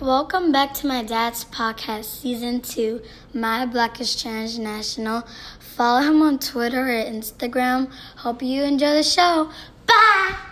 Welcome back to my dad's podcast, season two, My Black is Transnational. Follow him on Twitter or Instagram. Hope you enjoy the show. Bye!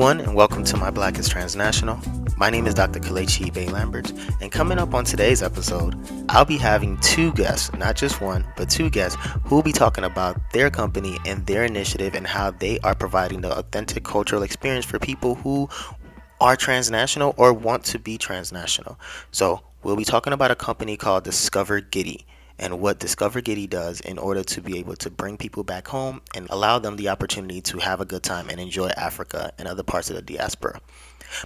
Everyone, and welcome to My Black is Transnational. My name is Dr. Kalechi Bay Lambert, and coming up on today's episode, I'll be having two guests, not just one, but two guests, who will be talking about their company and their initiative and how they are providing the authentic cultural experience for people who are transnational or want to be transnational. So, we'll be talking about a company called Discover Giddy and what Discover Giddy does in order to be able to bring people back home and allow them the opportunity to have a good time and enjoy Africa and other parts of the diaspora.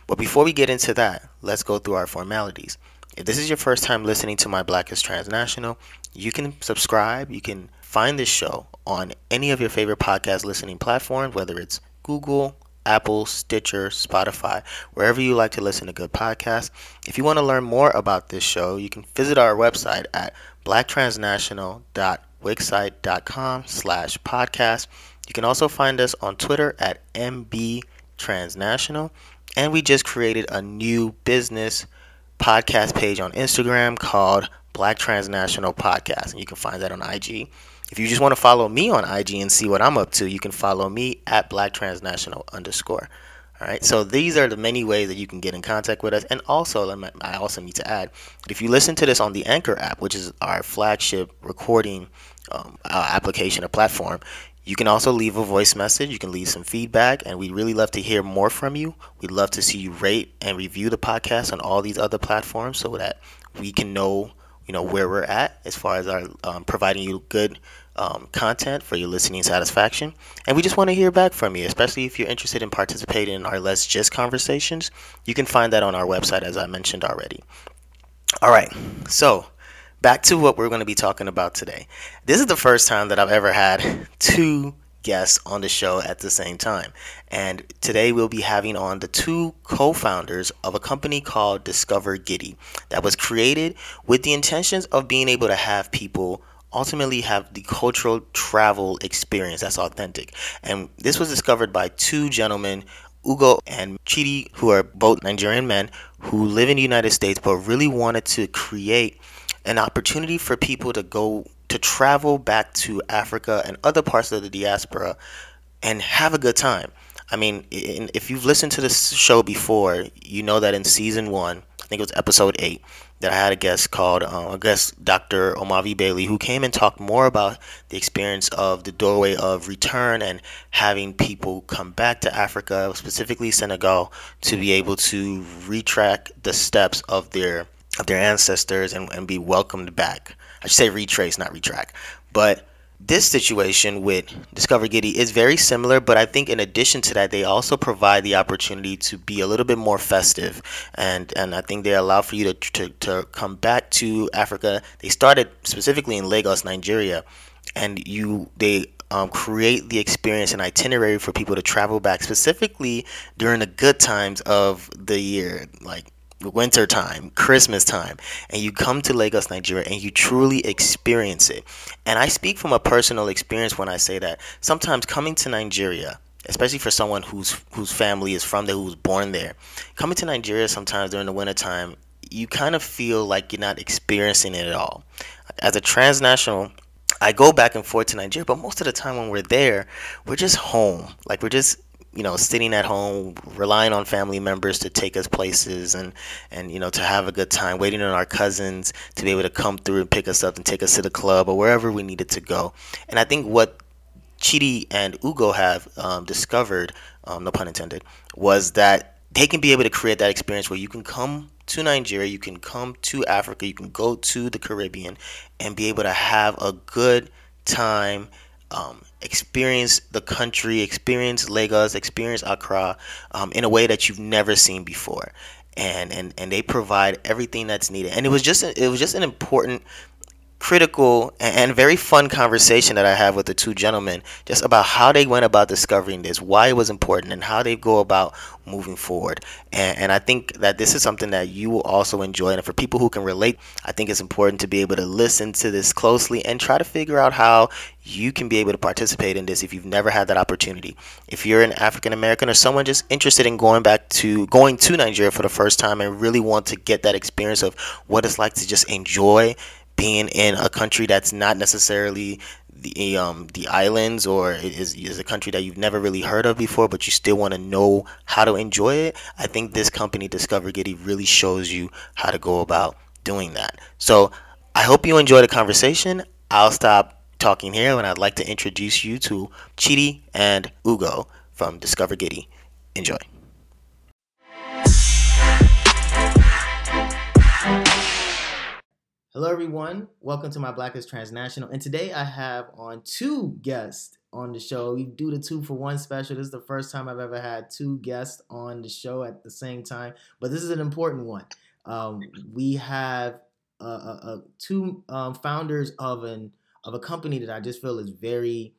But before we get into that, let's go through our formalities. If this is your first time listening to My Black is Transnational, you can subscribe. You can find this show on any of your favorite podcast listening platforms, whether it's Google, Apple, Stitcher, Spotify, wherever you like to listen to good podcasts. If you want to learn more about this show, you can visit our website at blacktransnational.wixsite.com slash podcast. You can also find us on Twitter at mbtransnational. And we just created a new business podcast page on Instagram called Black Transnational Podcast. And you can find that on IG. If you just want to follow me on IG and see what I'm up to, you can follow me at Black Transnational underscore. All right, so these are the many ways that you can get in contact with us. And also, I also need to add, that if you listen to this on the Anchor app, which is our flagship recording um, uh, application or platform, you can also leave a voice message. You can leave some feedback, and we'd really love to hear more from you. We'd love to see you rate and review the podcast on all these other platforms so that we can know, you know, where we're at as far as our um, providing you good um, content for your listening satisfaction. And we just want to hear back from you, especially if you're interested in participating in our Let's Just conversations. You can find that on our website, as I mentioned already. All right, so back to what we're going to be talking about today. This is the first time that I've ever had two guests on the show at the same time. And today we'll be having on the two co founders of a company called Discover Giddy that was created with the intentions of being able to have people ultimately have the cultural travel experience that's authentic. And this was discovered by two gentlemen, Ugo and Chidi, who are both Nigerian men who live in the United States but really wanted to create an opportunity for people to go to travel back to Africa and other parts of the diaspora and have a good time. I mean, if you've listened to this show before, you know that in season one, I think it was episode eight, that I had a guest called, uh, I guess, Dr. Omavi Bailey, who came and talked more about the experience of the doorway of return and having people come back to Africa, specifically Senegal, to be able to retrack the steps of their of their ancestors and, and be welcomed back. I should say retrace, not retract. But this situation with Discover Giddy is very similar, but I think in addition to that, they also provide the opportunity to be a little bit more festive, and and I think they allow for you to to, to come back to Africa. They started specifically in Lagos, Nigeria, and you they um, create the experience and itinerary for people to travel back specifically during the good times of the year, like winter time, Christmas time, and you come to Lagos, Nigeria, and you truly experience it. And I speak from a personal experience when I say that sometimes coming to Nigeria, especially for someone whose whose family is from there, who was born there, coming to Nigeria sometimes during the winter time, you kind of feel like you're not experiencing it at all. As a transnational I go back and forth to Nigeria, but most of the time when we're there, we're just home. Like we're just you know sitting at home relying on family members to take us places and and you know to have a good time waiting on our cousins to be able to come through and pick us up and take us to the club or wherever we needed to go. And i think what chidi and ugo have um, discovered um, no pun intended was that they can be able to create that experience where you can come to nigeria you can come to africa you can go to the caribbean and be able to have a good time um, experience the country, experience Lagos, experience Accra um, in a way that you've never seen before. And, and and they provide everything that's needed. And it was just it was just an important critical and very fun conversation that I have with the two gentlemen just about how they went about discovering this, why it was important, and how they go about moving forward. And, and I think that this is something that you will also enjoy. And for people who can relate, I think it's important to be able to listen to this closely and try to figure out how you can be able to participate in this if you've never had that opportunity. If you're an African American or someone just interested in going back to going to Nigeria for the first time and really want to get that experience of what it's like to just enjoy being in a country that's not necessarily the um the islands or is is a country that you've never really heard of before, but you still want to know how to enjoy it. I think this company Discover Giddy really shows you how to go about doing that. So I hope you enjoy the conversation. I'll stop talking here and I'd like to introduce you to Chidi and Ugo from Discover Giddy. Enjoy. Hello, everyone. Welcome to my Black is Transnational. And today I have on two guests on the show. We do the two for one special. This is the first time I've ever had two guests on the show at the same time, but this is an important one. Um, we have uh, uh, uh, two um, founders of an of a company that I just feel is very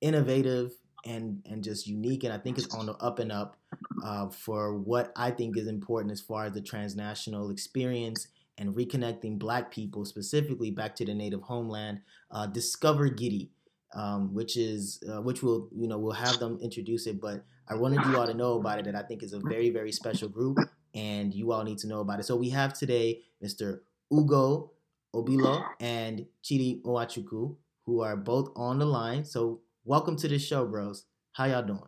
innovative and and just unique, and I think it's on the up and up uh, for what I think is important as far as the transnational experience and reconnecting Black people specifically back to the native homeland. Uh, Discover Giddy, um, which is uh, which will you know we'll have them introduce it, but I wanted you all to know about it. That I think is a very very special group, and you all need to know about it. So we have today Mr. Ugo Obilo and Chidi Nwachukwu, who are both on the line. So welcome to the show, bros. How y'all doing?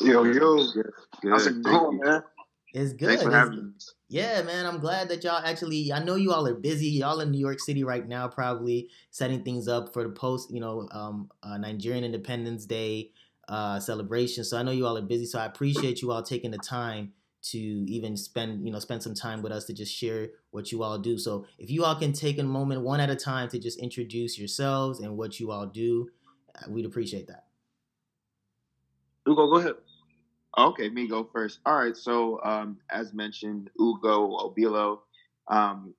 Yo, yo, good. How's it going, man? It's good. Thanks for It's- having us. Yeah, man, I'm glad that y'all actually. I know you all are busy. Y'all in New York City right now, probably setting things up for the post, you know, um, uh, Nigerian Independence Day uh, celebration. So I know you all are busy. So I appreciate you all taking the time to even spend, you know, spend some time with us to just share what you all do. So if you all can take a moment, one at a time, to just introduce yourselves and what you all do, uh, we'd appreciate that. Ugo, go ahead. Okay, me go first. All right, so um, as mentioned, Ugo Obilo. Um,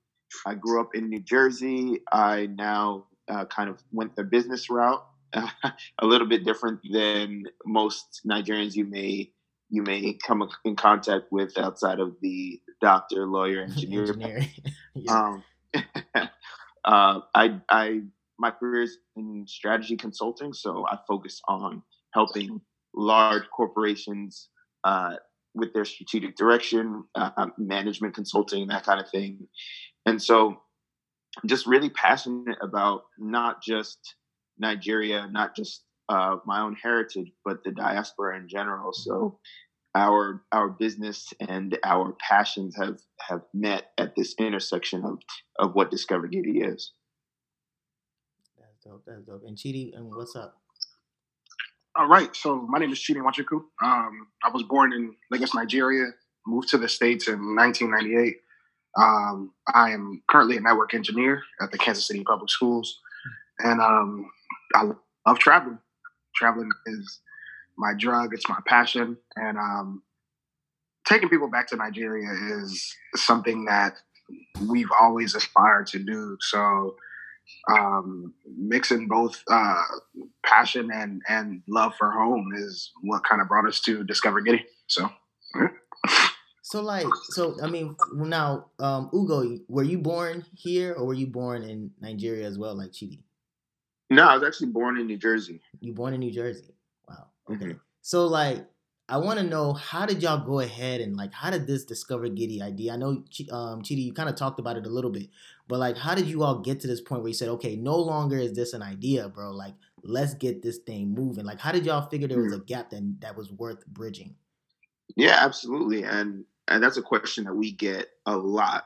I grew up in New Jersey. I now uh, kind of went the business route, a little bit different than most Nigerians you may you may come in contact with outside of the doctor, lawyer, engineer Engineering. yeah. Um, uh, I, I, my career is in strategy consulting, so I focus on helping large corporations uh, with their strategic direction, uh, management consulting, that kind of thing. And so, just really passionate about not just Nigeria, not just uh, my own heritage, but the diaspora in general. So our our business and our passions have have met at this intersection of of what Discover Giddy is. That's dope. That's dope. And Chidi, and what's up? All right. So my name is Chidi Nwachukwu. Um, I was born in Lagos, Nigeria. Moved to the states in 1998. Um, I am currently a network engineer at the Kansas City Public Schools, and um, I love traveling. Traveling is my drug. It's my passion, and um, taking people back to Nigeria is something that we've always aspired to do. So um, mixing both uh, passion and and love for home is what kind of brought us to Discover Giddy. So. yeah. So like, so I mean, now, um, Ugo, were you born here or were you born in Nigeria as well, like Chidi? No, I was actually born in New Jersey. You born in New Jersey? Wow. Okay. Mhm. So like, I want to know how did y'all go ahead and like, how did this Discover Giddy idea? I know, um, Chidi, you kind of talked about it a little bit, but like, how did you all get to this point where you said, okay, no longer is this an idea, bro? Like, let's get this thing moving. Like, how did y'all figure there was a gap that that was worth bridging? Yeah, absolutely. And and that's a question that we get a lot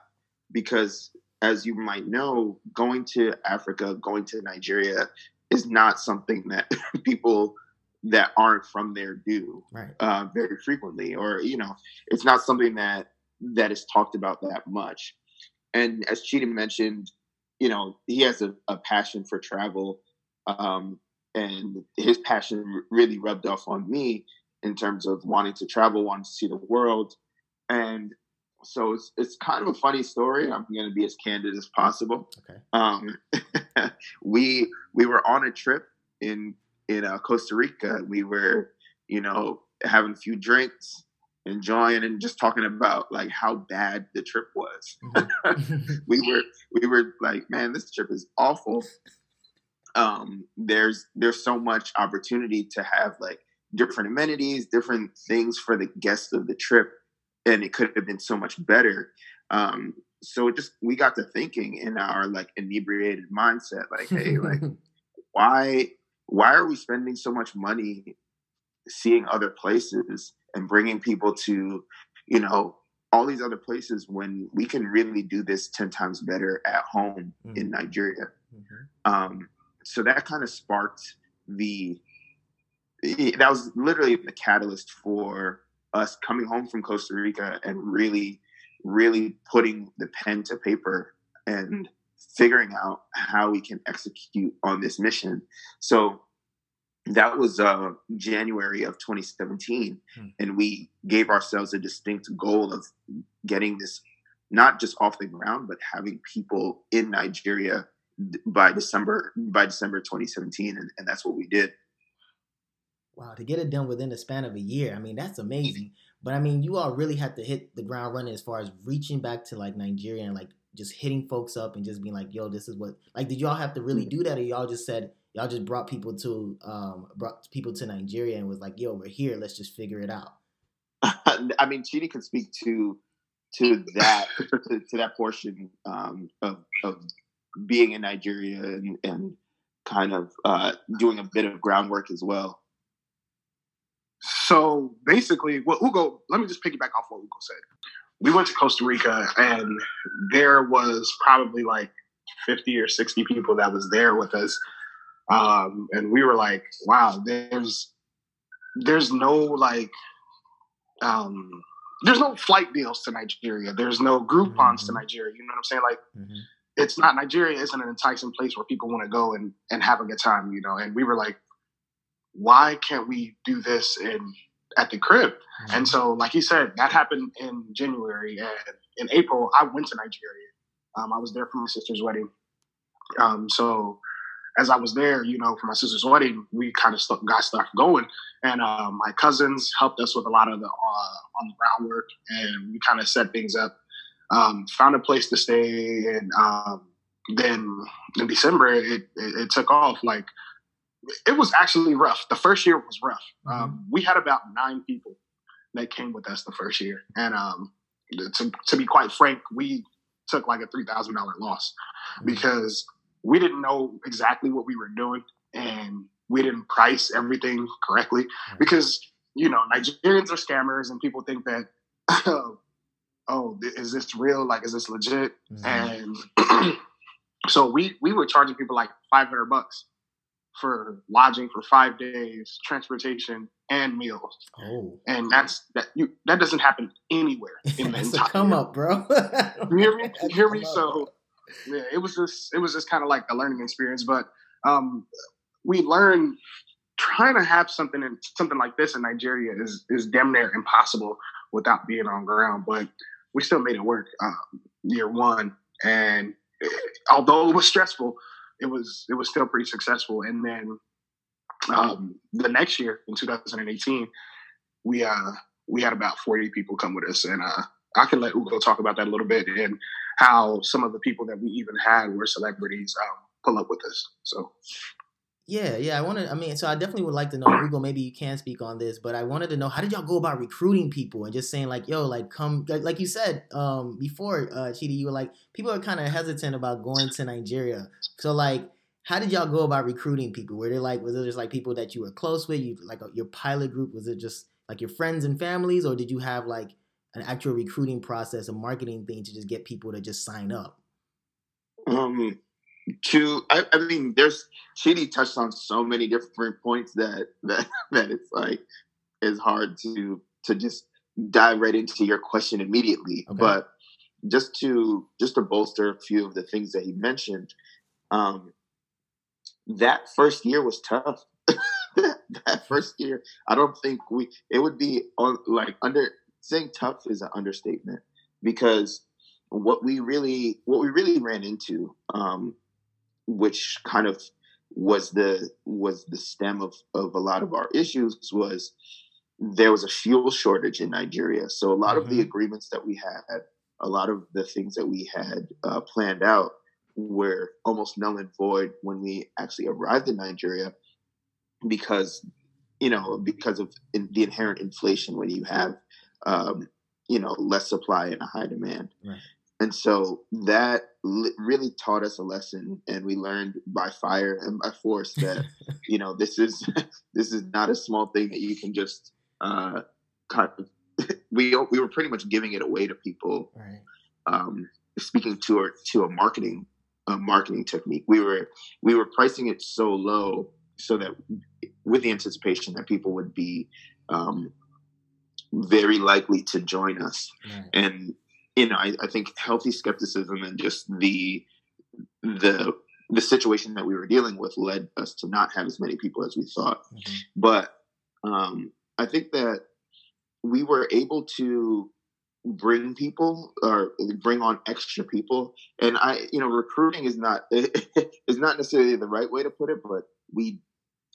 because as you might know, going to Africa, going to Nigeria is not something that people that aren't from there do Right. uh, very frequently, or you know, it's not something that that is talked about that much. And as Chidi mentioned, you know, he has a, a passion for travel, um, and his passion really rubbed off on me in terms of wanting to travel, wanting to see the world, and so it's it's kind of a funny story. I'm going to be as candid as possible. Okay. Um, we we were on a trip in in uh, Costa Rica. We were, you know, having a few drinks, enjoying, and just talking about like how bad the trip was. Mm-hmm. we were we were like, man, this trip is awful. Um, there's there's so much opportunity to have like different amenities, different things for the guests of the trip, and it could have been so much better. Um, so it just we got to thinking in our like inebriated mindset, like, hey, like why why are we spending so much money seeing other places and bringing people to, you know, all these other places when we can really do this 10 times better at home mm-hmm. in Nigeria. Mm-hmm. Um, so that kind of sparked the, that was literally the catalyst for us coming home from Costa Rica and really, really putting the pen to paper and figuring out how we can execute on this mission. So that was uh, January of 2017, hmm. and we gave ourselves a distinct goal of getting this not just off the ground, but having people in Nigeria by December by December 2017, and, and that's what we did. Wow, to get it done within the span of a year, I mean that's amazing. But I mean, you all really had to hit the ground running as far as reaching back to like Nigeria and like just hitting folks up and just being like, "Yo, this is what." Like, did y'all have to really mm-hmm. do that, or y'all just said y'all just brought people to um brought people to Nigeria and was like, "Yo, we're here. Let's just figure it out." I mean, Chidi can speak to to that to, to, that portion um, of of being in Nigeria and, and kind of uh, doing a bit of groundwork as well. So basically, what Ugo, let me just piggyback off what Ugo said we went to Costa Rica and there was probably like 50 or 60 people that was there with us. Um, and we were like, wow, there's, there's no like, um, there's no flight deals to Nigeria. There's no Groupons mm-hmm. to Nigeria. You know what I'm saying? Like, mm-hmm. it's not Nigeria isn't an enticing place where people want to go and, and have a good time, you know? And we were like, why can't we do this in at the crib. Mm-hmm. And so, like he said, that happened in January. And in April, I went to Nigeria. Um, I was there for my sister's wedding. Um, so, as I was there, you know, for my sister's wedding, we kind of st- got stuff going. And uh, my cousins helped us with a lot of the uh, on the groundwork, and we kind of set things up. Um, found a place to stay, and um, then in December, it, it, it took off. Like it was actually rough. The first year was rough. Mm-hmm. Um, we had about nine people that came with us the first year, and um, to to be quite frank, we took like a three thousand dollar loss mm-hmm. because we didn't know exactly what we were doing, and we didn't price everything correctly because you know Nigerians are scammers, and people think that. oh, is this real? Like, is this legit? Mm-hmm. And so we we were charging people like five hundred bucks for lodging for five days, transportation, and meals. Oh, and that's that. You that doesn't happen anywhere in the entire. come up, bro. you hear me? You hear me? So yeah, it was just it was just kind of like a learning experience, but um, we learned trying to have something in something like this in Nigeria is is damn near impossible without being on ground, but we still made it work um, year one, and it, eh, although it was stressful it was it was still pretty successful. And then um, the next year in 2018, we uh, we had about 40 people come with us, and uh, I can let Ugo talk about that a little bit and how some of the people that we even had were celebrities um, pull up with us. So yeah, yeah. I wanted. I mean, so I definitely would like to know, Ugo. Maybe you can speak on this, but I wanted to know how did y'all go about recruiting people and just saying like, "Yo, like, come." Like you said um, before, uh, Chidi, you were like, people are kind of hesitant about going to Nigeria. So like, how did y'all go about recruiting people? Were they like, was it just like people that you were close with? You like your pilot group? Was it just like your friends and families, or did you have like an actual recruiting process, a marketing thing to just get people to just sign up? Um to I, I, mean there's Chidi touched on so many different points that that that it's like it's hard to to just dive right into your question immediately okay. but just to just to bolster a few of the things that he mentioned um that first year was tough. that first year, I don't think we. It would be on like under saying tough is an understatement because what we really what we really ran into, um, which kind of was the was the stem of of a lot of our issues was there was a fuel shortage in Nigeria. So a lot mm-hmm. of the mm-hmm. agreements that we had, a lot of the things that we had uh, planned out were almost null and void when we actually arrived in Nigeria because you know because of in, the inherent inflation when you have um, you know less supply and a high demand right. and so that li- really taught us a lesson and we learned by fire and by force that you know this is this is not a small thing that you can just uh, kind of we we were pretty much giving it away to people right. um, speaking to a to a marketing a marketing technique we were we were pricing it so low so that with the anticipation that people would be um, very likely to join us. Right. And you know, I, I, think healthy skepticism and just the the the situation that we were dealing with led us to not have as many people as we thought. Mm-hmm. But um, I think that we were able to bring people or bring on extra people and i you know recruiting is not is not necessarily the right way to put it but we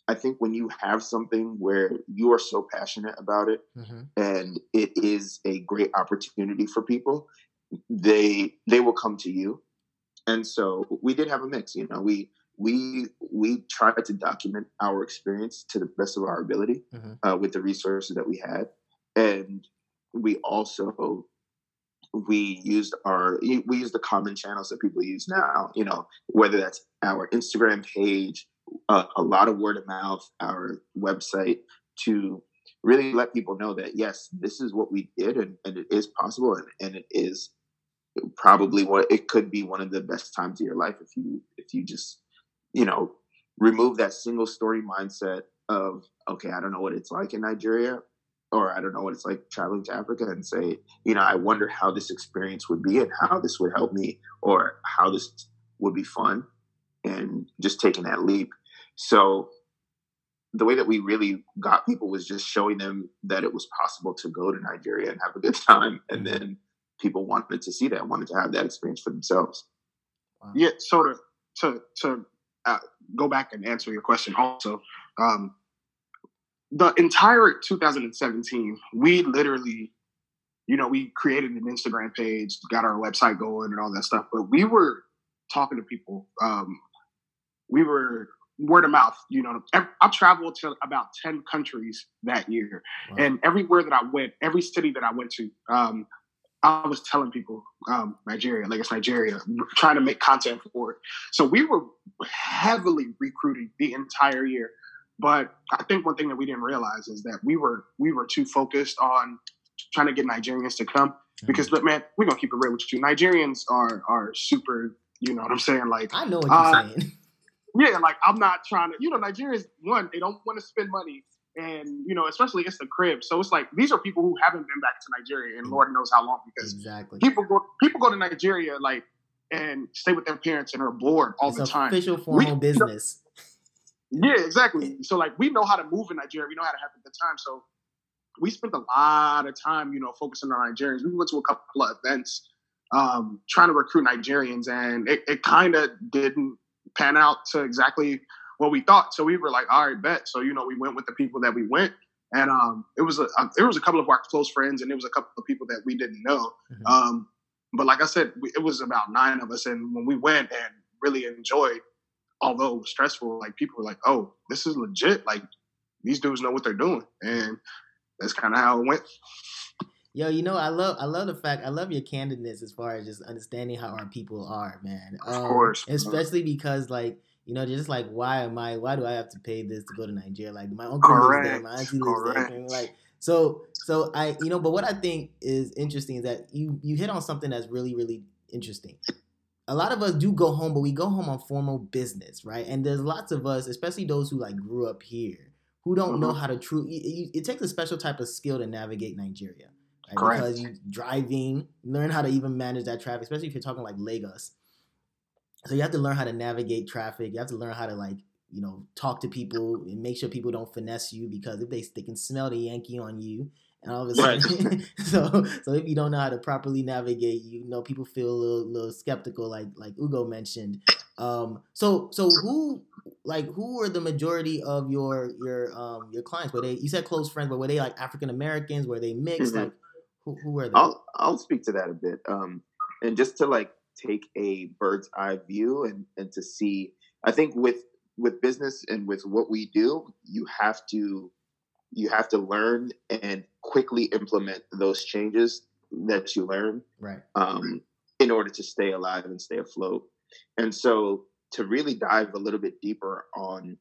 I think when you have something where you are so passionate about it mm-hmm. and it is a great opportunity for people, they they will come to you. And so we did have a mix, you know, we we we tried to document our experience to the best of our ability mm-hmm. uh, with the resources that we had, and we also we used our we used the common channels that people use now. You know, whether that's our Instagram page, a, a lot of word of mouth, our website to really let people know that yes, this is what we did and, and it is possible and, and it is probably what it could be one of the best times of your life if you if you just you know remove that single story mindset of okay i don't know what it's like in nigeria or i don't know what it's like traveling to africa and say you know i wonder how this experience would be and how this would help me or how this would be fun and just taking that leap. So the way that we really got people was just showing them that it was possible to go to Nigeria and have a good time. And then people wanted to see that, wanted to have that experience for themselves. Wow. Yeah. So to, to, to uh, go back and answer your question also, um, the entire 2017, we literally, you know, we created an Instagram page, got our website going and all that stuff, but we were talking to people um, we were word of mouth. You know, I traveled to about ten countries that year, wow. and everywhere that I went, every city that I went to, um, I was telling people um, Nigeria, like it's Nigeria, trying to make content for it. So we were heavily recruiting the entire year. But I think one thing that we didn't realize is that we were we were too focused on trying to get Nigerians to come. Mm-hmm. Because, look, man, we're gonna keep it real with you. Nigerians are are super. You know what I'm saying? Like, I know what you're uh, saying. yeah, like I'm not trying to, you know, Nigerians one, they don't want to spend money, and you know, especially it's the crib. So it's like these are people who haven't been back to Nigeria and Lord knows how long because exactly people go people go to Nigeria like and stay with their parents and are bored all it's the time. Official formal we, business. yeah, exactly. So like we know how to move in Nigeria, we know how to have a good time. So we spent a lot of time, you know, focusing on Nigerians. We went to a couple of events um, trying to recruit Nigerians, and it, it kind of didn't pan out to exactly what we thought. So we were like, all right, bet. So you know, we went with the people that we went, and um, it was a, there was a couple of our close friends, and it was a couple of people that we didn't know. Mm-hmm. Um, but like I said, we, it was about nine of us, and when we went and really enjoyed, although it was stressful, like people were like, oh, this is legit. Like these dudes know what they're doing, and that's kind of how it went. Yo, you know, I love I love the fact I love your candidness as far as just understanding how our people are, man. Um, of course, especially because like you know, just like why am I? Why do I have to pay this to go to Nigeria? Like my uncle Correct. lives there, my auntie lives there, like so. So I, you know, but what I think is interesting is that you you hit on something that's really really interesting. A lot of us do go home, but we go home on formal business, right? And there's lots of us, especially those who like grew up here, who don't mm-hmm. know how to truly. It, it takes a special type of skill to navigate Nigeria Right? Because you driving, learn how to even manage that traffic, especially if you're talking like Lagos. So you have to learn how to navigate traffic. You have to learn how to like you know talk to people and make sure people don't finesse you because if they they can smell the Yankee on you and all of a sudden, right. so so if you don't know how to properly navigate, you know people feel a little, little skeptical, like like Ugo mentioned. Um, so so who like who were the majority of your your um your clients? Were they you said close friends, but were they like African Americans? Were they mixed? Mm-hmm. Like who, who were they? I'll I'll speak to that a bit. Um, and just to like take a bird's eye view and and to see, I think with with business and with what we do, you have to you have to learn and quickly implement those changes that you learn right um, in order to stay alive and stay afloat and so to really dive a little bit deeper on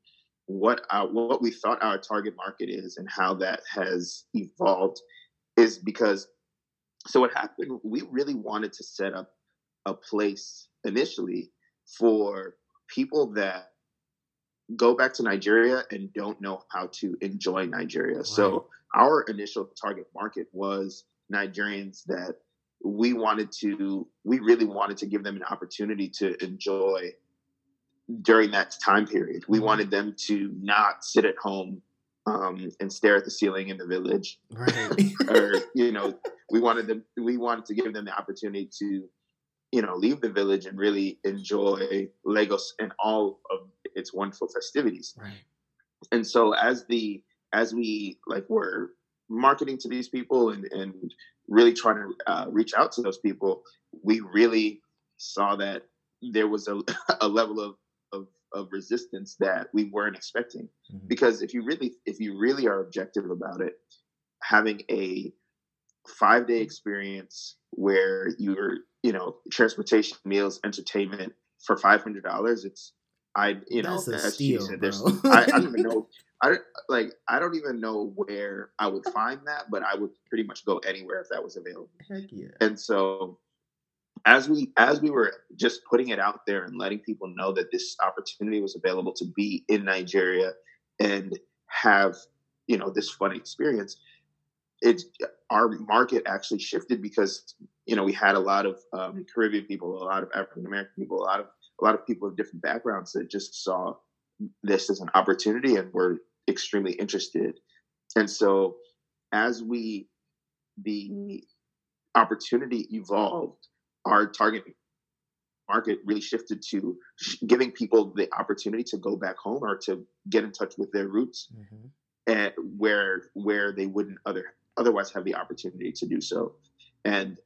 what our, what we thought our target market is and how that has evolved is because so what happened we really wanted to set up a place initially for people that go back to Nigeria and don't know how to enjoy Nigeria. So our initial target market was Nigerians that we wanted to we really wanted to give them an opportunity to enjoy during that time period. We mm-hmm. wanted them to not sit at home um, and stare at the ceiling in the village. Right. or you know, we wanted them we wanted to give them the opportunity to you know, leave the village and really enjoy Lagos and all of its wonderful festivities. Right. And so as the as we like were marketing to these people and, and really trying to uh, reach out to those people, we really saw that there was a, a level of, of, of resistance that we weren't expecting. Mm-hmm. Because if you really if you really are objective about it, having a five day experience where you're you know, transportation, meals, entertainment for five hundred dollars. It's I you know That's as steal, said, there's I, I, don't even know I don't like I don't even know where I would find that, but I would pretty much go anywhere if that was available. Heck yeah. And so as we as we were just putting it out there and letting people know that this opportunity was available to be in Nigeria and have you know this fun experience, it our market actually shifted because you know, we had a lot of um, Caribbean people, a lot of African American people, a lot of a lot of people of different backgrounds that just saw this as an opportunity and were extremely interested. And so, as we the opportunity evolved, our target market really shifted to giving people the opportunity to go back home or to get in touch with their roots, mm-hmm. and where where they wouldn't other otherwise have the opportunity to do so. And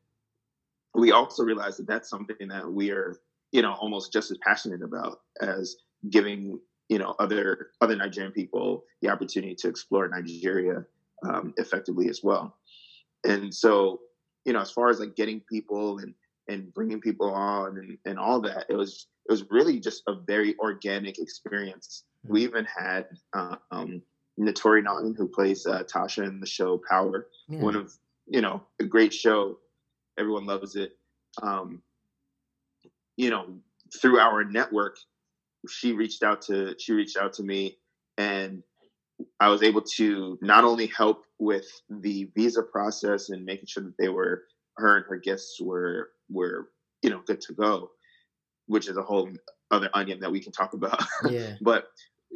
we also realize that that's something that we are, you know, almost just as passionate about as giving, you know, other other Nigerian people the opportunity to explore Nigeria um, effectively as well. And so, you know, as far as like getting people and and bringing people on and, and all that, it was it was really just a very organic experience. Mm-hmm. We even had uh, um, Naturi Naughton, who plays uh, Tasha in the show Power, yeah. one of you know a great show Everyone loves it. Um, you know, through our network, she reached out to she reached out to me, and I was able to not only help with the visa process and making sure that they were her and her guests were were you know good to go, which is a whole other onion that we can talk about. Yeah. but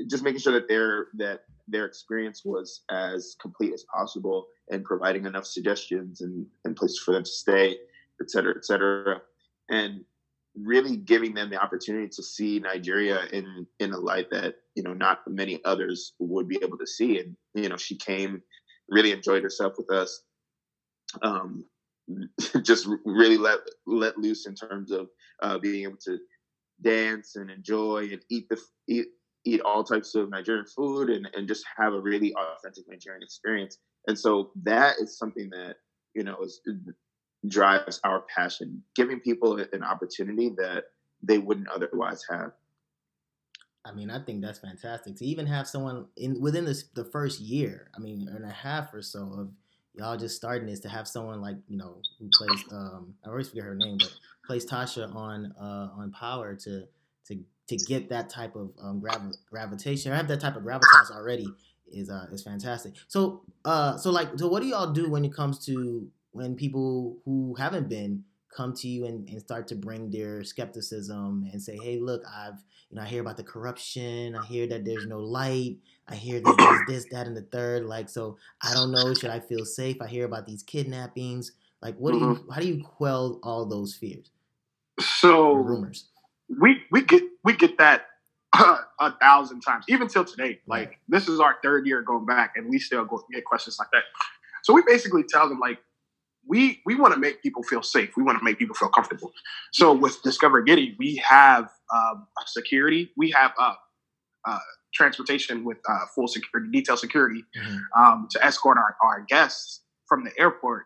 just making sure that their that their experience was as complete as possible and providing enough suggestions and, and places for them to stay, et cetera, et cetera. And really giving them the opportunity to see Nigeria in in a light that, you know, not many others would be able to see. And, you know, she came, really enjoyed herself with us. Um, just really let let loose in terms of uh, being able to dance and enjoy and eat the eat eat all types of Nigerian food and, and just have a really authentic Nigerian experience. And so that is something that, you know, is, drives our passion, giving people an opportunity that they wouldn't otherwise have. I mean, I think that's fantastic to even have someone in within this, the first year, I mean, and a half or so of y'all just starting this to have someone like you know who plays um I always forget her name, but plays Tasha on uh on Power to to to get that type of um, grav- gravitation or have that type of gravitas already is uh, is fantastic. So uh so like so what do y'all do when it comes to when people who haven't been come to you and, and start to bring their skepticism and say, hey, look, I've, you know, I hear about the corruption. I hear that there's no light. I hear that there's this, that, and the third. Like, so I don't know. Should I feel safe? I hear about these kidnappings. Like, what mm-hmm. do you, mm-hmm. how do you quell all those fears? So rumors. We, we get, we get that a thousand times, even till today. Like, this is our third year going back and we still go, get questions like that. So we basically tell them like, we we want to make people feel safe. We want to make people feel comfortable. So with Discover Giddy, we have um, security. We have uh, uh, transportation with uh, full security, detailed security, mm-hmm. um, to escort our, our guests from the airport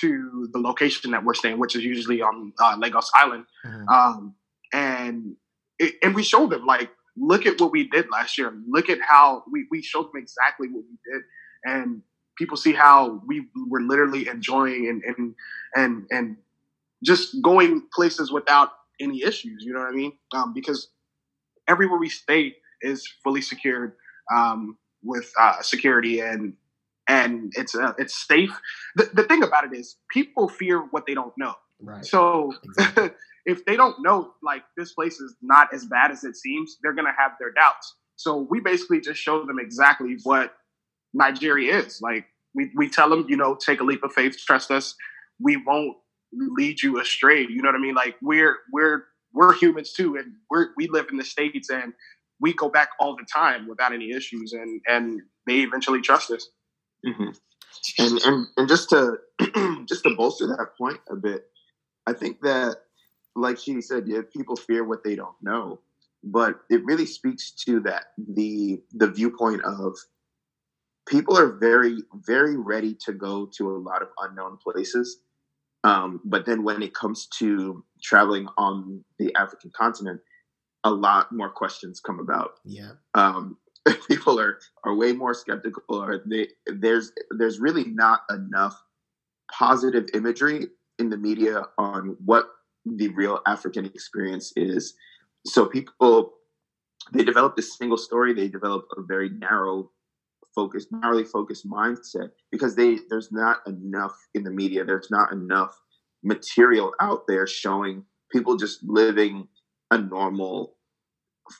to the location that we're staying, which is usually on uh, Lagos Island. Mm-hmm. Um, and it, and we showed them like, look at what we did last year. Look at how we we showed them exactly what we did, and people see how we were literally enjoying and and and and just going places without any issues. You know what I mean? Um, because everywhere we stay is fully secured um, with uh, security and and it's uh, it's safe. The, the thing about it is people fear what they don't know. Right. So exactly. if they don't know, like this place is not as bad as it seems, they're gonna have their doubts. So we basically just show them exactly what Nigeria is. Like we, we tell them, you know, take a leap of faith, trust us. We won't lead you astray. You know what I mean? Like we're we're we're humans too, and we're we live in the states, and we go back all the time without any issues, and and they eventually trust us. Mm-hmm. And and and just to just to bolster that point a bit, I think that, like she said, yeah, people fear what they don't know, but it really speaks to that the the viewpoint of people are very very ready to go to a lot of unknown places. Um, but then when it comes to traveling on the african continent a lot more questions come about. Yeah. Um, people are are way more skeptical. Or they, there's there's really not enough positive imagery in the media on what the real african experience is. So people they develop this single story. They develop a very narrow focused, narrowly focused mindset because they there's not enough in the media. There's not enough material out there showing people just living a normal,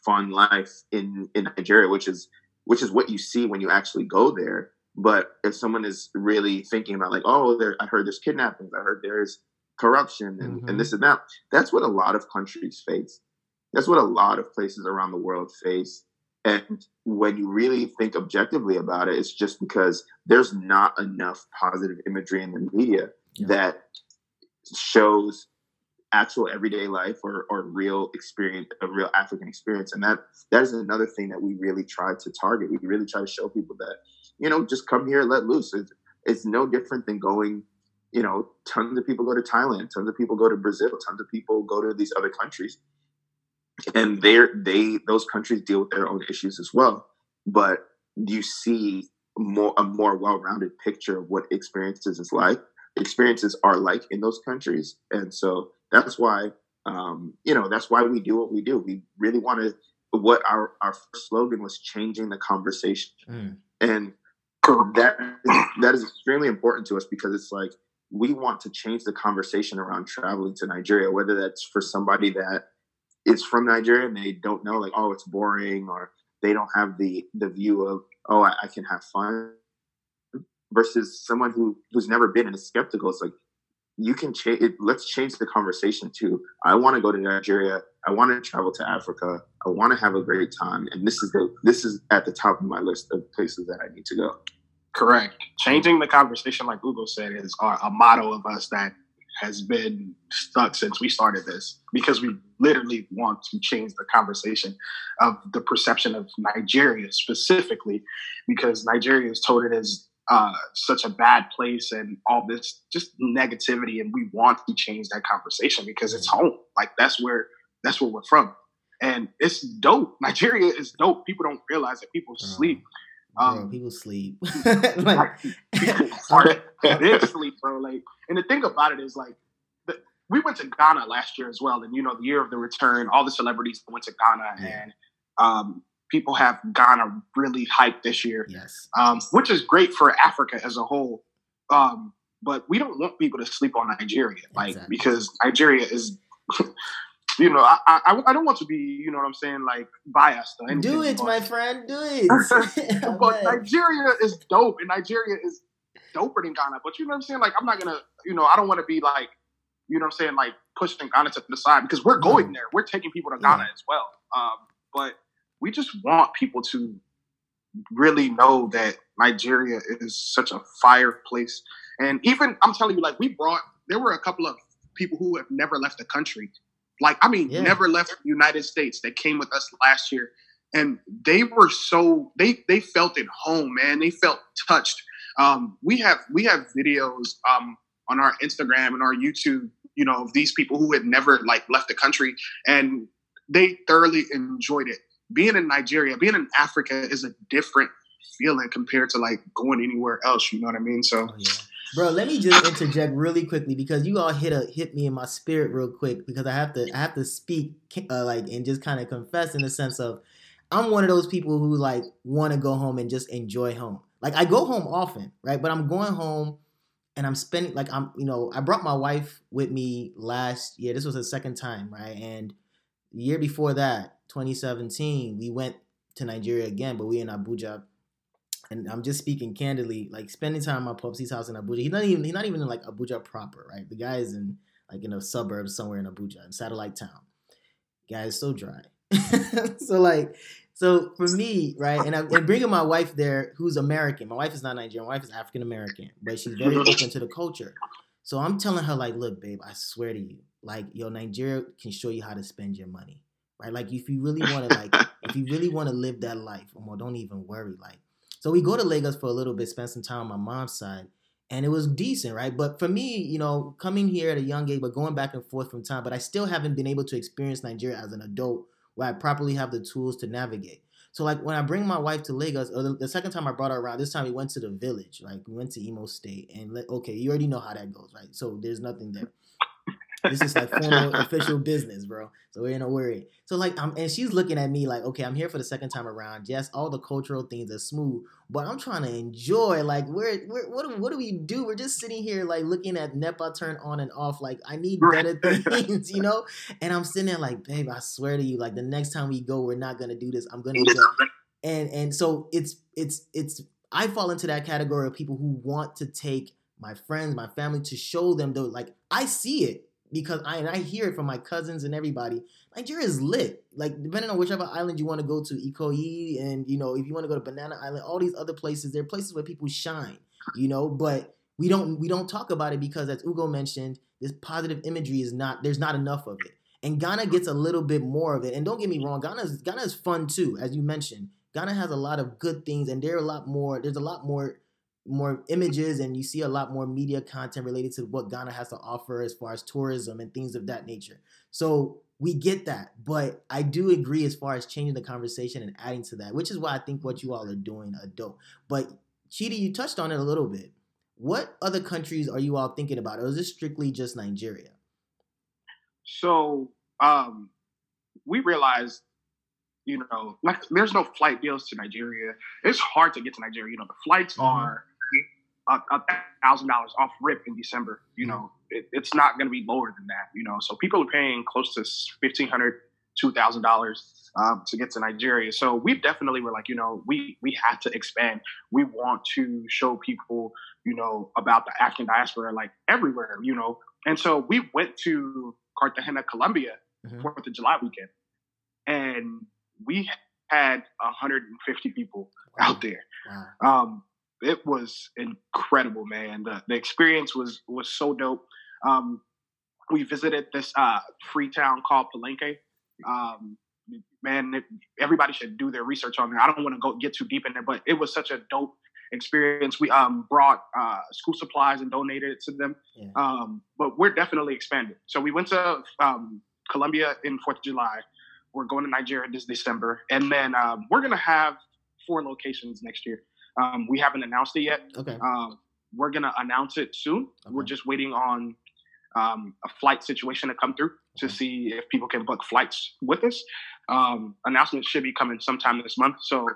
fun life in in Nigeria, which is which is what you see when you actually go there. But if someone is really thinking about like, oh, there, I heard there's kidnappings, I heard there's corruption and, mm-hmm. and this and that. That's what a lot of countries face. That's what a lot of places around the world face. And when you really think objectively about it, it's just because there's not enough positive imagery in the media yeah. that shows actual everyday life or, or real experience, a real African experience. And that that is another thing that we really try to target. We really try to show people that, you know, just come here, let loose. It's, it's no different than going, you know, tons of people go to Thailand, tons of people go to Brazil, tons of people go to these other countries and they they those countries deal with their own issues as well. But you see more a more well-rounded picture of what experiences is like experiences are like in those countries. And so that's why um, you know that's why we do what we do. We really want to what our our slogan was changing the conversation. Mm. and that that is extremely important to us because it's like we want to change the conversation around traveling to Nigeria whether that's for somebody that is from Nigeria and they don't know like oh it's boring or they don't have the the view of oh I, I can have fun versus someone who who's never been and is skeptical. It's like you can change. Let's change the conversation to I want to go to Nigeria. I want to travel to Africa. I want to have a great time, and this is the this is at the top of my list of places that I need to go. Correct. Changing the conversation, like Ugo said, is our, a motto of us that has been stuck since we started this because we literally want to change the conversation of the perception of Nigeria specifically because Nigeria is told it as uh, such a bad place and all this just negativity and we want to change that conversation because it's home. Like that's where that's where we're from. And it's dope. Nigeria is dope. People don't realize that people sleep. Um, bro, people sleep. like, people are dead sleep, bro. Like, and the thing about it is, like, the, we went to Ghana last year as well, and you know, the year of the return, all the celebrities went to Ghana, yeah. and um, people have Ghana really hyped this year. Yes, um, which is great for Africa as a whole. Um, but we don't want people to sleep on Nigeria, like exactly. because Nigeria is. you know, I, I I don't want to be, you know what I'm saying, like biased. Or anything, do it, but, my friend, do it. but Nigeria is dope, and Nigeria is doper than Ghana. But you know what I'm saying? Like, I'm not gonna, you know, I don't want to be like, you know what I'm saying, like pushing Ghana to the side because we're going there. We're taking people to Ghana yeah. as well. Um, but we just want people to really know that Nigeria is such a fire place. And even I'm telling you, like we brought, there were a couple of people who have never left the country. Like, I mean, yeah. never left the United States that came with us last year. And they were so they they felt at home, man. They felt touched. Um, we have we have videos um, on our Instagram and our YouTube, you know, of these people who had never like left the country and they thoroughly enjoyed it being in Nigeria, being in Africa is a different feeling compared to like going anywhere else. You know what I mean? So. Oh, yeah. Bro, let me just interject really quickly because you all hit a hit me in my spirit real quick because I have to I have to speak uh, like and just kind of confess in the sense of I'm one of those people who like want to go home and just enjoy home. Like I go home often, right? But I'm going home and I'm spending like I'm you know I brought my wife with me last year. This was the second time, right? And the year before that, 2017, we went to Nigeria again, but we in Abuja. And I'm just speaking candidly, like spending time at my Popsy's house in Abuja. He's not even he's not even in like Abuja proper, right? The guy is in like in a suburb somewhere in Abuja, in satellite town. Guy is so dry. so like so for me, right, and, I, and bringing my wife there, who's American. My wife is not Nigerian. My wife is African American, but she's very open to the culture. So I'm telling her like, look, babe, I swear to you, like, yo, Nigeria can show you how to spend your money right? Like if you really want to like if you really want to live that life, or don't even worry. Like so we go to Lagos for a little bit, spend some time on my mom's side, and it was decent, right? But for me, you know, coming here at a young age, but going back and forth from time, but I still haven't been able to experience Nigeria as an adult where I properly have the tools to navigate. So like when I bring my wife to Lagos, or the, second time I brought her around, this time we went to the village. Like we went to Imo State, and okay, you already know how that goes, right? So there's nothing there. This is like formal official business, bro. So we ain't no worry. So like, I'm and she's looking at me like, okay, I'm here for the second time around. Yes, all the cultural things are smooth, but I'm trying to enjoy. Like, where, where, what, do, what do we do? We're just sitting here like looking at NEPA turn on and off. Like, I need better things, you know. And I'm sitting there like, babe, I swear to you, like the next time we go, we're not gonna do this. I'm gonna go. And and so it's it's it's I fall into that category of people who want to take my friends, my family to show them though, like I see it because I and I hear it from my cousins and everybody. Nigeria is lit. Like depending on whichever island you want to go to, Ikoyi, and you know if you want to go to Banana Island, all these other places, there are places where people shine. You know, but we don't we don't talk about it because as Ugo mentioned, this positive imagery is not there's not enough of it. And Ghana gets a little bit more of it. And don't get me wrong, Ghana's Ghana is fun too, as you mentioned. Ghana has a lot of good things, and there are a lot more. There's a lot more more images and you see a lot more media content related to what Ghana has to offer as far as tourism and things of that nature. So we get that, but I do agree as far as changing the conversation and adding to that, which is why I think what you all are doing are dope. But Chidi, you touched on it a little bit. What other countries are you all thinking about, or is this strictly just Nigeria? So um, we realized, you know, like there's no flight deals to Nigeria. It's hard to get to Nigeria. You know, the flights mm-hmm. are a thousand dollars off rip in December. You know, it, it's not going to be lower than that. You know, so people are paying close to fifteen hundred, two thousand dollars um, to get to Nigeria. So we definitely were like, you know, we we have to expand. We want to show people, you know, about the African diaspora like everywhere. You know, and so we went to Cartagena, Colombia, mm-hmm. Fourth of July weekend, and we had 150 people wow. out there. Wow. Um, it was incredible, man. The, the experience was was so dope. Um, we visited this uh, free town called Palenque. Um, man, it, everybody should do their research on there. I don't want to go get too deep in there, but it was such a dope experience. We um, brought uh, school supplies and donated it to them. Yeah. Um, but we're definitely expanding. So we went to um, Colombia in Fourth of July. We're going to Nigeria this December, and then um, we're gonna have four locations next year. Um, we haven't announced it yet. Okay. Um, we're gonna announce it soon. Okay. We're just waiting on um, a flight situation to come through to see if people can book flights with us. Um, announcement should be coming sometime this month. So,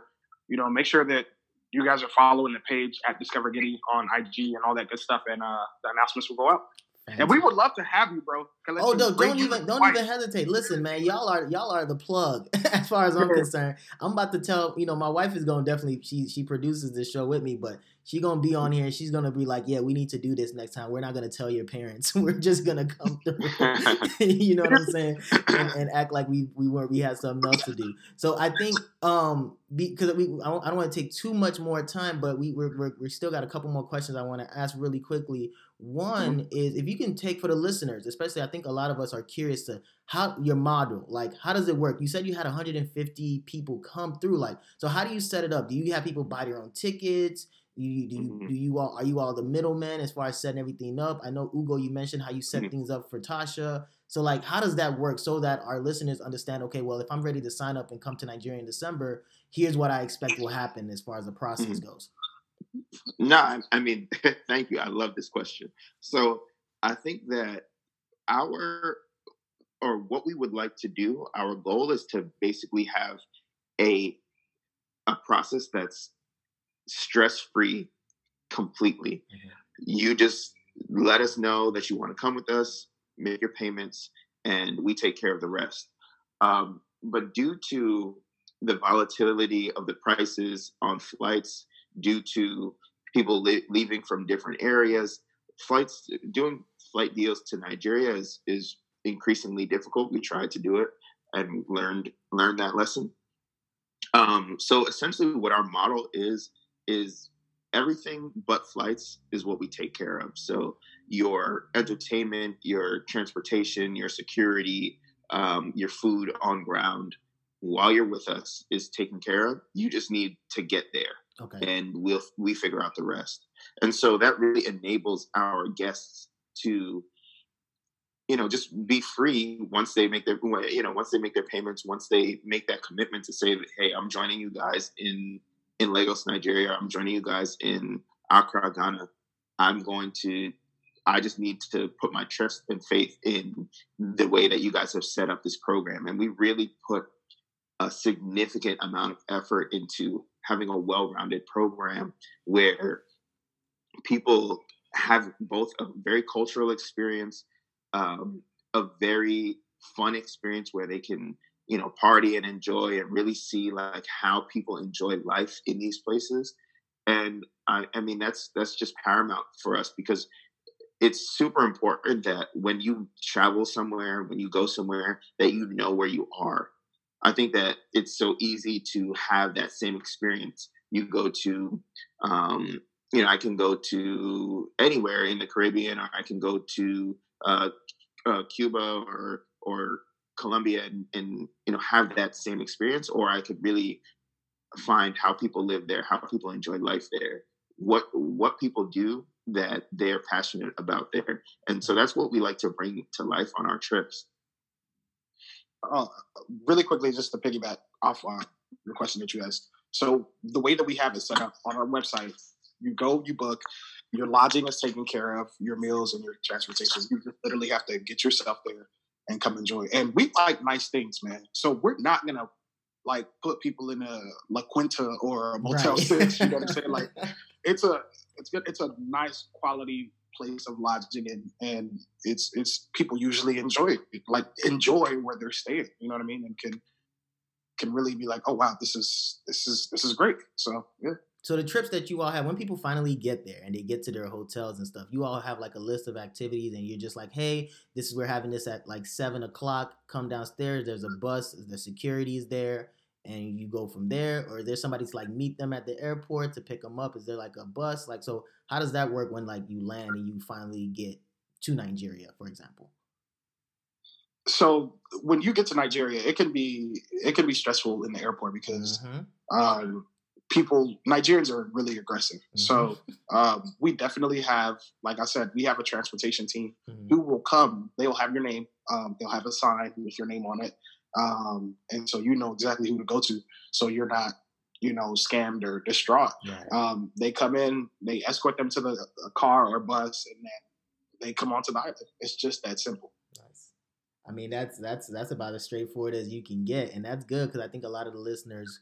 you know, make sure that you guys are following the page at Discover Gidi on IG and all that good stuff, and uh, the announcements will go out. And we would love to have you, bro. Oh no, don't even don't even hesitate. Listen, man, y'all are y'all are the plug as far as I'm concerned. I'm about to tell you know my wife is gonna definitely she she produces this show with me, but she gonna be on here and she's gonna be like, yeah, we need to do this next time. We're not gonna tell your parents. We're just gonna come through. you know what I'm saying? And, and, act like we we were we had something else to do. So I think um because we I don't, I don't want to take too much more time, but we we're, we're, we still got a couple more questions I want to ask really quickly. One mm-hmm. is if you can take for the listeners, especially I think a lot of us are curious to how your model, like how does it work? You said you had 150 people come through, like so how do you set it up? Do you have people buy their own tickets? You, do you, mm-hmm. do you all are you all the middlemen as far as setting everything up? I know Ugo, you mentioned how you set mm-hmm. things up for Tasha. So like, how does that work so that our listeners understand? Okay, well, if I'm ready to sign up and come to Nigeria in December, here's what I expect will happen as far as the process mm-hmm. goes. No, I mean, thank you. I love this question. So I think that our or what we would like to do, our goal is to basically have a a process that's stress free completely. Mm-hmm. You just let us know that you want to come with us, make your payments, and we take care of the rest. Um, but due to the volatility of the prices on flights, due to people li- leaving from different areas, flights doing flight deals to Nigeria is is increasingly difficult. We tried to do it and learned learned that lesson. Um, so essentially, what our model is is everything but flights is what we take care of. So your entertainment, your transportation, your security, um, your food on ground while you're with us is taken care of. You just need to get there. Okay. And we'll we figure out the rest. And so that really enables our guests to you know just be free once they make their you know once they make their payments once they make that commitment to say hey i'm joining you guys in in Lagos, Nigeria. I'm joining you guys in Accra, Ghana. I'm going to, I just need to put my trust and faith in the way that you guys have set up this program. And we really put a significant amount of effort into having a well rounded program where people have both a very cultural experience, um, a very fun experience where they can you know party and enjoy and really see like how people enjoy life in these places. And I, I mean that's that's just paramount for us because it's super important that when you travel somewhere when you go somewhere that you know where you are i think that it's so easy to have that same experience you go to um, you know i can go to anywhere in the caribbean or i can go to uh, uh, cuba or or Colombia and, and you know have that same experience, or I could really find how people live there, how people enjoy life there, what what people do that they're passionate about there, and so that's what we like to bring to life on our trips. Uh, really quickly, just to piggyback off uh, the question that you asked. So the way that we have it set up on our website, you go, you book, your lodging is taken care of, your meals and your transportation. You just literally have to get yourself there and come enjoy. And we like nice things, man. So we're not gonna like put people in a La Quinta or a Motel right. Six. You know what I'm saying? Like it's a it's good. It's a nice quality place of lodging and and it's it's people usually enjoy it like enjoy where they're staying you know what i mean and can can really be like oh wow this is this is this is great so yeah so the trips that you all have, when people finally get there and they get to their hotels and stuff, you all have like a list of activities, and you're just like, "Hey, this is we're having this at like seven o'clock. Come downstairs. There's a bus. The security is there, and you go from there. Or there's somebody to like meet them at the airport to pick them up. Is there like a bus? Like, so how does that work when like you land and you finally get to Nigeria, for example? So when you get to Nigeria, it can be it can be stressful in the airport because. Mm-hmm. Um, people Nigerians are really aggressive. Mm-hmm. So um, we definitely have, like I said, we have a transportation team mm-hmm. who will come. They will have your name. Um, they'll have a sign with your name on it, um, and so you know exactly who to go to. So you're not, you know, scammed or distraught. Right. Um, they come in, they escort them to the car or bus, and then they come onto the island. It's just that simple. Nice. I mean, that's that's that's about as straightforward as you can get, and that's good because I think a lot of the listeners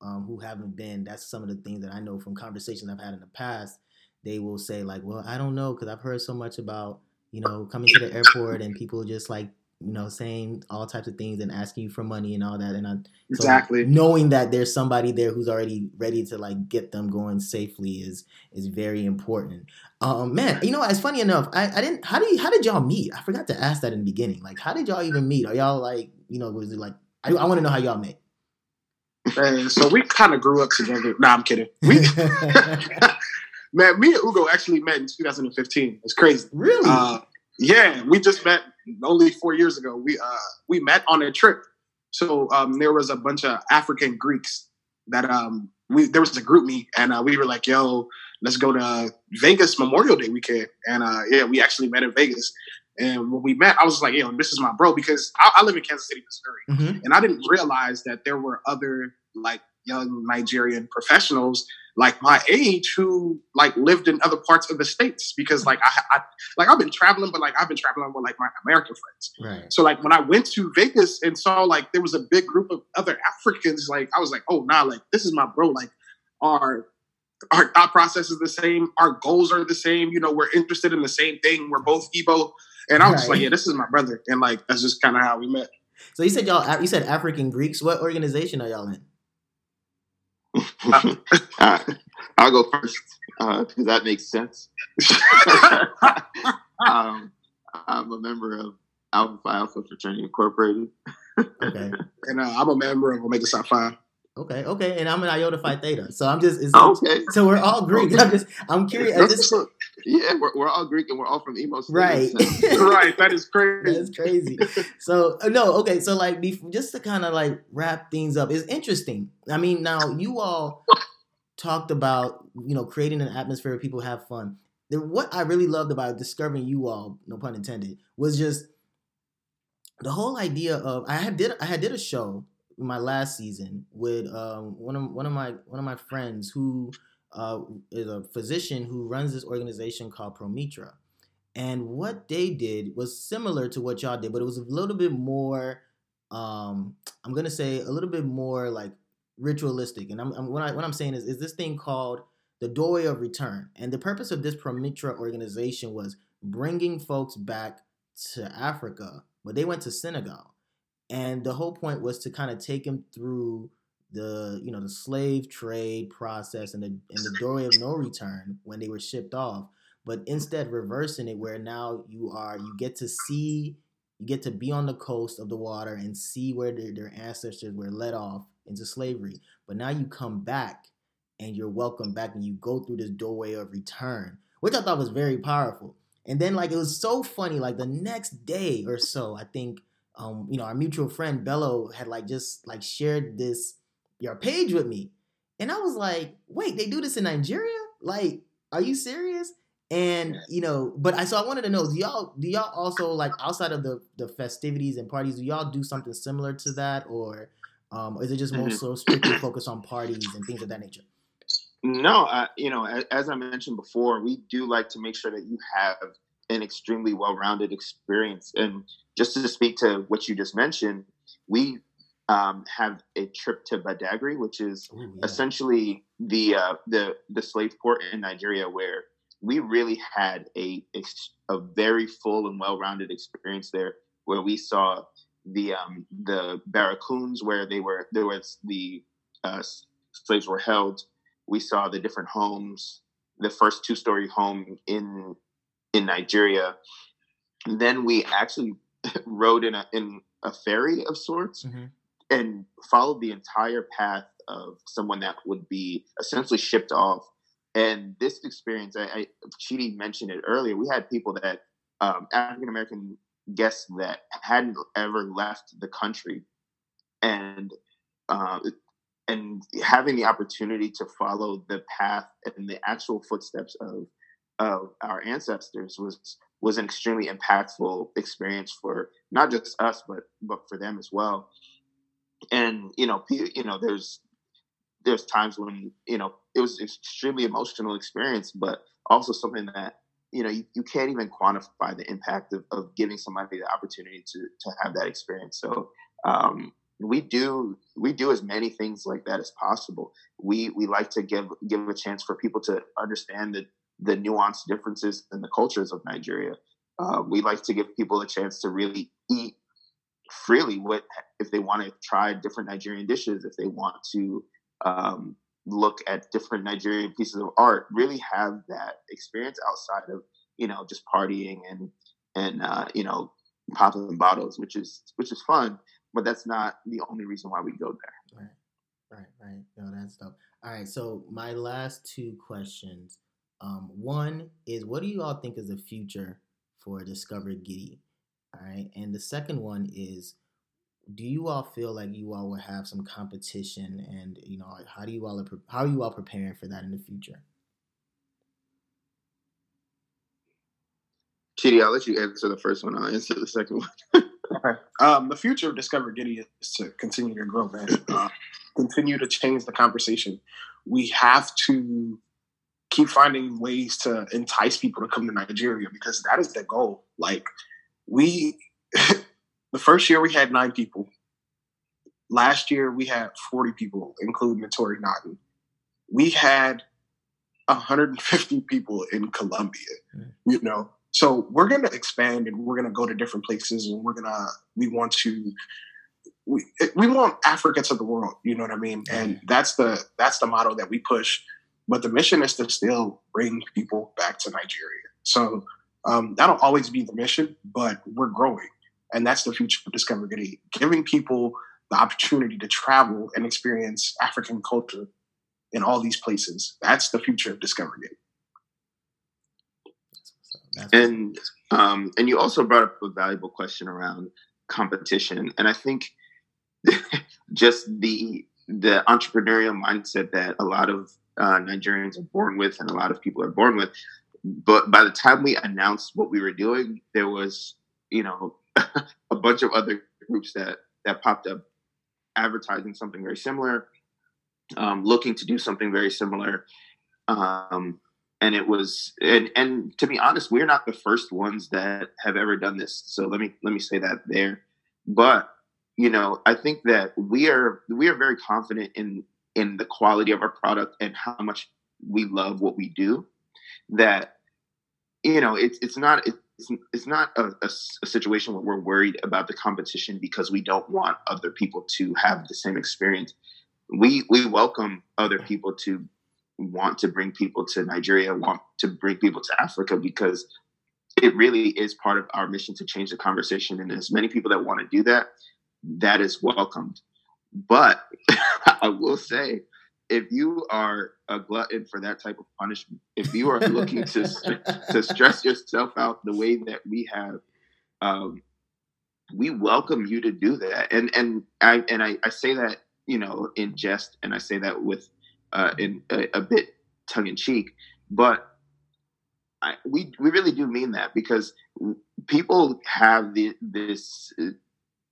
um, who haven't been, that's some of the things that I know from conversations I've had in the past. They will say like, "Well, I don't know because I've heard so much about you know coming to the airport and people just like you know, saying all types of things and asking you for money and all that. And I, exactly so knowing that there's somebody there who's already ready to like get them going safely is is very important. Um, man, you know, it's funny enough. I, I didn't. How do you? How did y'all meet? I forgot to ask that in the beginning. Like, how did y'all even meet? Are y'all like, you know, was it like? I, I want to know how y'all met. Uh, so we kind of grew up together. Nah, I'm kidding. We, man, me and Ugo actually met in 2015. It's crazy. Really? Uh, yeah, we just met only four years ago. We uh we met on a trip. So um, there was a bunch of African Greeks that um we there was a group meet and uh, we were like, yo, let's go to Vegas Memorial Day weekend. And uh, yeah, we actually met in Vegas. And when we met, I was like, yo, this is my bro because I, I live in Kansas City, Missouri, mm-hmm. and I didn't realize that there were other like young Nigerian professionals like my age who like lived in other parts of the states because like I, I like I've been traveling, but like I've been traveling with like my American friends. Right. So like when I went to Vegas and saw like there was a big group of other Africans, like I was like, oh nah, like this is my bro. Like our our thought process is the same, our goals are the same. You know, we're interested in the same thing. We're both Igbo, and I was right. like, yeah, this is my brother, and like that's just kind of how we met. So you said y'all, you said African Greeks. What organization are y'all in? uh, I'll go first because uh, that makes sense. um, I'm a member of Alpha Phi Alpha Fraternity Incorporated. okay. And uh, I'm a member of Omega Psi Phi. Okay, okay, and I'm an Iota Phi Theta, so I'm just it's, okay. So we're all Greek. Okay. I'm just I'm curious. Just, yeah, we're, we're all Greek and we're all from State. Right, right. That is crazy. That's crazy. So uh, no, okay. So like, just to kind of like wrap things up, it's interesting. I mean, now you all talked about you know creating an atmosphere where people have fun. What I really loved about discovering you all, no pun intended, was just the whole idea of I had did I had did a show my last season with um, one of one of my one of my friends who uh, is a physician who runs this organization called Promitra. And what they did was similar to what y'all did, but it was a little bit more. Um, I'm gonna say a little bit more like ritualistic. And I'm, I'm what, I, what I'm saying is, is this thing called the Doorway of Return. And the purpose of this Promitra organization was bringing folks back to Africa, but they went to Senegal and the whole point was to kind of take him through the you know the slave trade process and the and the doorway of no return when they were shipped off but instead reversing it where now you are you get to see you get to be on the coast of the water and see where their, their ancestors were led off into slavery. But now you come back and you're welcome back and you go through this doorway of return which i thought was very powerful. And then like it was so funny like the next day or so i think um, you know, our mutual friend Bello had like just like shared this your page with me. And I was like, wait, they do this in Nigeria? Like, are you serious? And you know, but I so I wanted to know, do y'all do y'all also like outside of the the festivities and parties, do y'all do something similar to that, or um, or is it just more mm-hmm. so strictly focused on parties and things of that nature? No, uh, you know, as, as I mentioned before, we do like to make sure that you have an extremely well-rounded experience. And just to speak to what you just mentioned, we um, have a trip to Badagry, which is Ooh, yeah. essentially the uh, the the slave port in Nigeria, where we really had a a very full and well-rounded experience there, where we saw the um, the barracoons where they were there was the uh, slaves were held. We saw the different homes, the first two-story home in in Nigeria. And then we actually rode in a in a ferry of sorts mm-hmm. and followed the entire path of someone that would be essentially shipped off. And this experience, I, I Chidi mentioned it earlier. We had people that um, African American guests that hadn't ever left the country, and uh, and having the opportunity to follow the path and the actual footsteps of of our ancestors was was an extremely impactful experience for not just us but but for them as well and you know you know there's there's times when you know it was extremely emotional experience but also something that you know you, you can't even quantify the impact of, of giving somebody the opportunity to to have that experience so um we do we do as many things like that as possible. We we like to give give a chance for people to understand the the nuanced differences in the cultures of Nigeria. Uh, we like to give people a chance to really eat freely what if they want to try different Nigerian dishes, if they want to um, look at different Nigerian pieces of art, really have that experience outside of you know just partying and and uh, you know popping bottles, which is which is fun, but that's not the only reason why we go there. Right, right, right. No, that's dope. All right, so my last two questions. Um, one is, what do you all think is the future for Discover Gidi? All right, and the second one is, do you all feel like you all will have some competition, and you know, how do you all how are you all preparing for that in the future? Chidi, I'll let you answer the first one. I'll answer the second one. okay. Um, the future of Discover Gidi is to continue to grow, man. Uh, continue to change the conversation. We have to keep finding ways to entice people to come to Nigeria because that is the goal. Like we, the first year we had nine people. Last year we had 40 people, including Notori Naughton. We had 150 people in Colombia. Mm. You know, so we're going to expand and we're going to go to different places and we're going to, we want to, we, we want Africa to the world, you know what I mean? And that's the, that's the motto that we push. But the mission is to still bring people back to Nigeria. So um, that'll always be the mission, but we're growing. And that's the future of Discover giving people the opportunity to travel and experience African culture in all these places. That's the future of Discover and um, and you also brought up a valuable question around competition, and I think just the the entrepreneurial mindset that a lot of uh, Nigerians are born with, and a lot of people are born with. But by the time we announced what we were doing, there was you know a bunch of other groups that that popped up advertising something very similar, um, looking to do something very similar. Um, and it was and and to be honest we're not the first ones that have ever done this so let me let me say that there but you know i think that we are we are very confident in in the quality of our product and how much we love what we do that you know it's it's not it's, it's not a, a, a situation where we're worried about the competition because we don't want other people to have the same experience we we welcome other people to want to bring people to Nigeria, want to bring people to Africa because it really is part of our mission to change the conversation. And as many people that want to do that, that is welcomed. But I will say, if you are a glutton for that type of punishment, if you are looking to to stress yourself out the way that we have, um, we welcome you to do that. And and I and I, I say that you know in jest, and I say that with uh, in a, a bit tongue in cheek, but I, we we really do mean that because people have the, this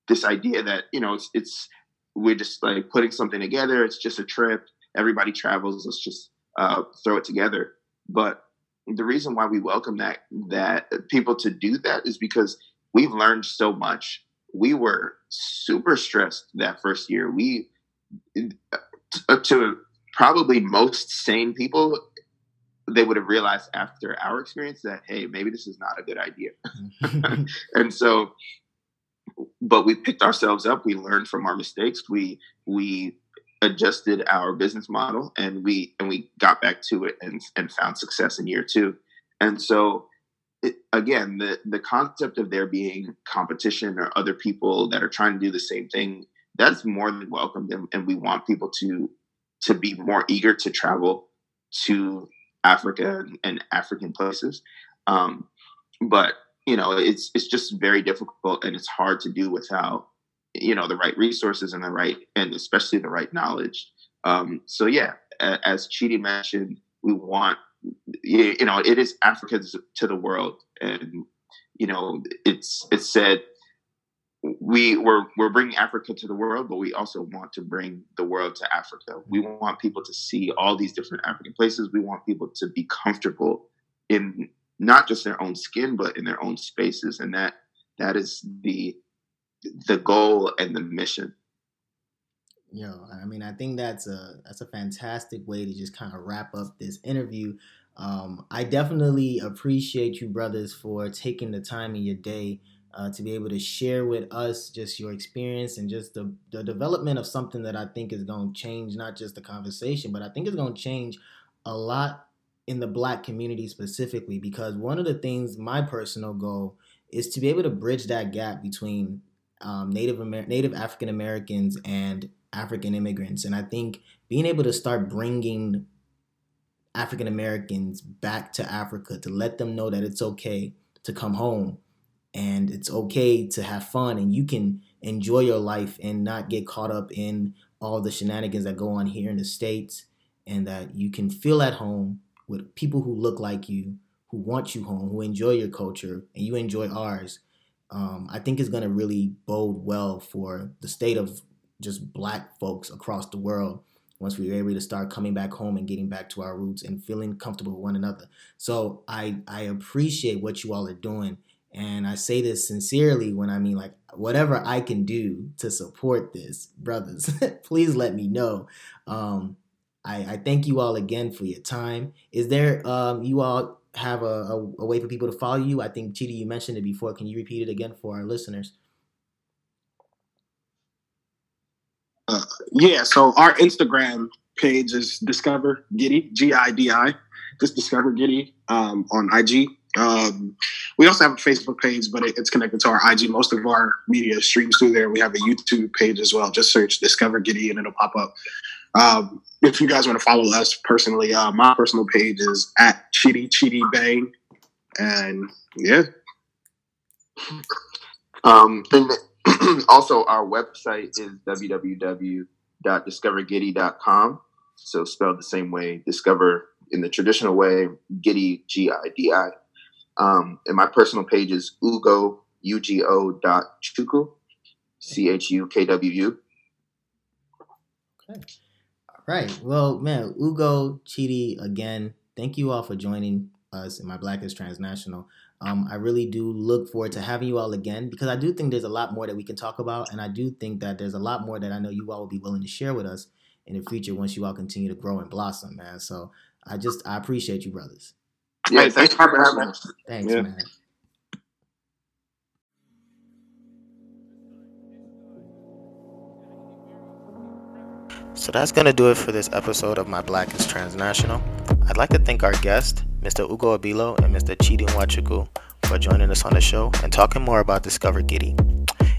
this idea that you know it's it's we're just like putting something together. It's just a trip. Everybody travels. Let's just uh, throw it together. But the reason why we welcome that that people to do that is because we've learned so much. We were super stressed that first year. We uh, to probably most sane people they would have realized after our experience that hey maybe this is not a good idea and so but we picked ourselves up. We learned from our mistakes. We we adjusted our business model and we and we got back to it and and found success in year two. And so it, again the the concept of there being competition or other people that are trying to do the same thing that's more than welcome and, and we want people to to be more eager to travel to Africa and, and African places. Um, but you know, it's it's just very difficult and it's hard to do without you know the right resources and the right and especially the right knowledge. Um, so yeah, as Chidi mentioned, we want you know it is Africa to the world, and you know it's it's said we we're we're bringing Africa to the world, but we also want to bring the world to Africa. We want people to see all these different African places. We want people to be comfortable in not just their own skin, but in their own spaces, and that that is the the goal and the mission. Yo, I mean, I think that's a that's a fantastic way to just kind of wrap up this interview. Um, I definitely appreciate you, brothers, for taking the time in your day uh, to be able to share with us just your experience and just the, the development of something that I think is going to change not just the conversation, but I think it's going to change a lot in the black community specifically. Because one of the things, my personal goal, is to be able to bridge that gap between um, Native Amer- Native African Americans and African immigrants. And I think being able to start bringing African Americans back to Africa to let them know that it's okay to come home and it's okay to have fun and you can enjoy your life and not get caught up in all the shenanigans that go on here in the States and that you can feel at home with people who look like you, who want you home, who enjoy your culture, and you enjoy ours. Um, I think is going to really bode well for the state of just black folks across the world once we are able to start coming back home and getting back to our roots and feeling comfortable with one another. So I I appreciate what you all are doing. And I say this sincerely when I mean like whatever I can do to support this, brothers, please let me know. Um, I, I thank you all again for your time. Is there um, you all have a, a, a way for people to follow you? I think Chidi, you mentioned it before. Can you repeat it again for our listeners? Uh, yeah, so our Instagram page is Discover Gidi, G I D I. Just Discover Gidi um, on IG. Um, we also have a Facebook page, but it, it's connected to our IG. Most of our media streams through there. We have a YouTube page as well. Just search Discover Gidi and it'll pop up. Um, if you guys want to follow us personally, uh, my personal page is at Chitty Chitty Bang. And yeah. Um, and also, our website is www.discovergidi.com. So spelled the same way, discover in the traditional way, Gidi, G I D I. Um, and my personal page is Ugo, U G O dot Chukwu, C H U K W U. Okay. Right. Well, man, Ugo, Chidi, again, thank you all for joining us in my Black is Transnational. Um, I really do look forward to having you all again because I do think there's a lot more that we can talk about, and I do think that there's a lot more that I know you all will be willing to share with us in the future once you all continue to grow and blossom, man. So I just I appreciate you, brothers. Yeah, thanks for having us. Thanks, yeah. man. So that's going to do it for this episode of My Black is Transnational. I'd like to thank our guest, Mr. Ugo Abilo and Mr. Chidi Nwachukwu, for joining us on the show and talking more about Discover Gidi.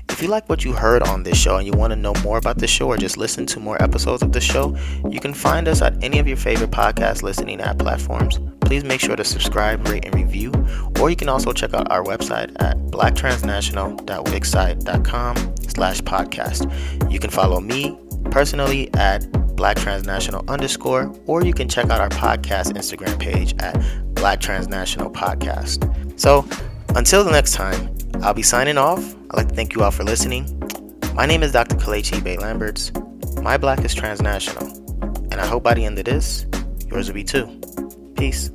If you like what you heard on this show and you want to know more about the show or just listen to more episodes of the show, you can find us at any of your favorite podcast listening app platforms. Please make sure to subscribe, rate, and review. Or you can also check out our website at blacktransnational.wixsite.com slash podcast. You can follow me personally at Black Transnational underscore, or you can check out our podcast Instagram page at Black Transnational Podcast. So until the next time, I'll be signing off. I'd like to thank you all for listening. My name is Dr. Kalechi Bay Lamberts. My black is transnational. And I hope by the end of this, yours will be too. Peace.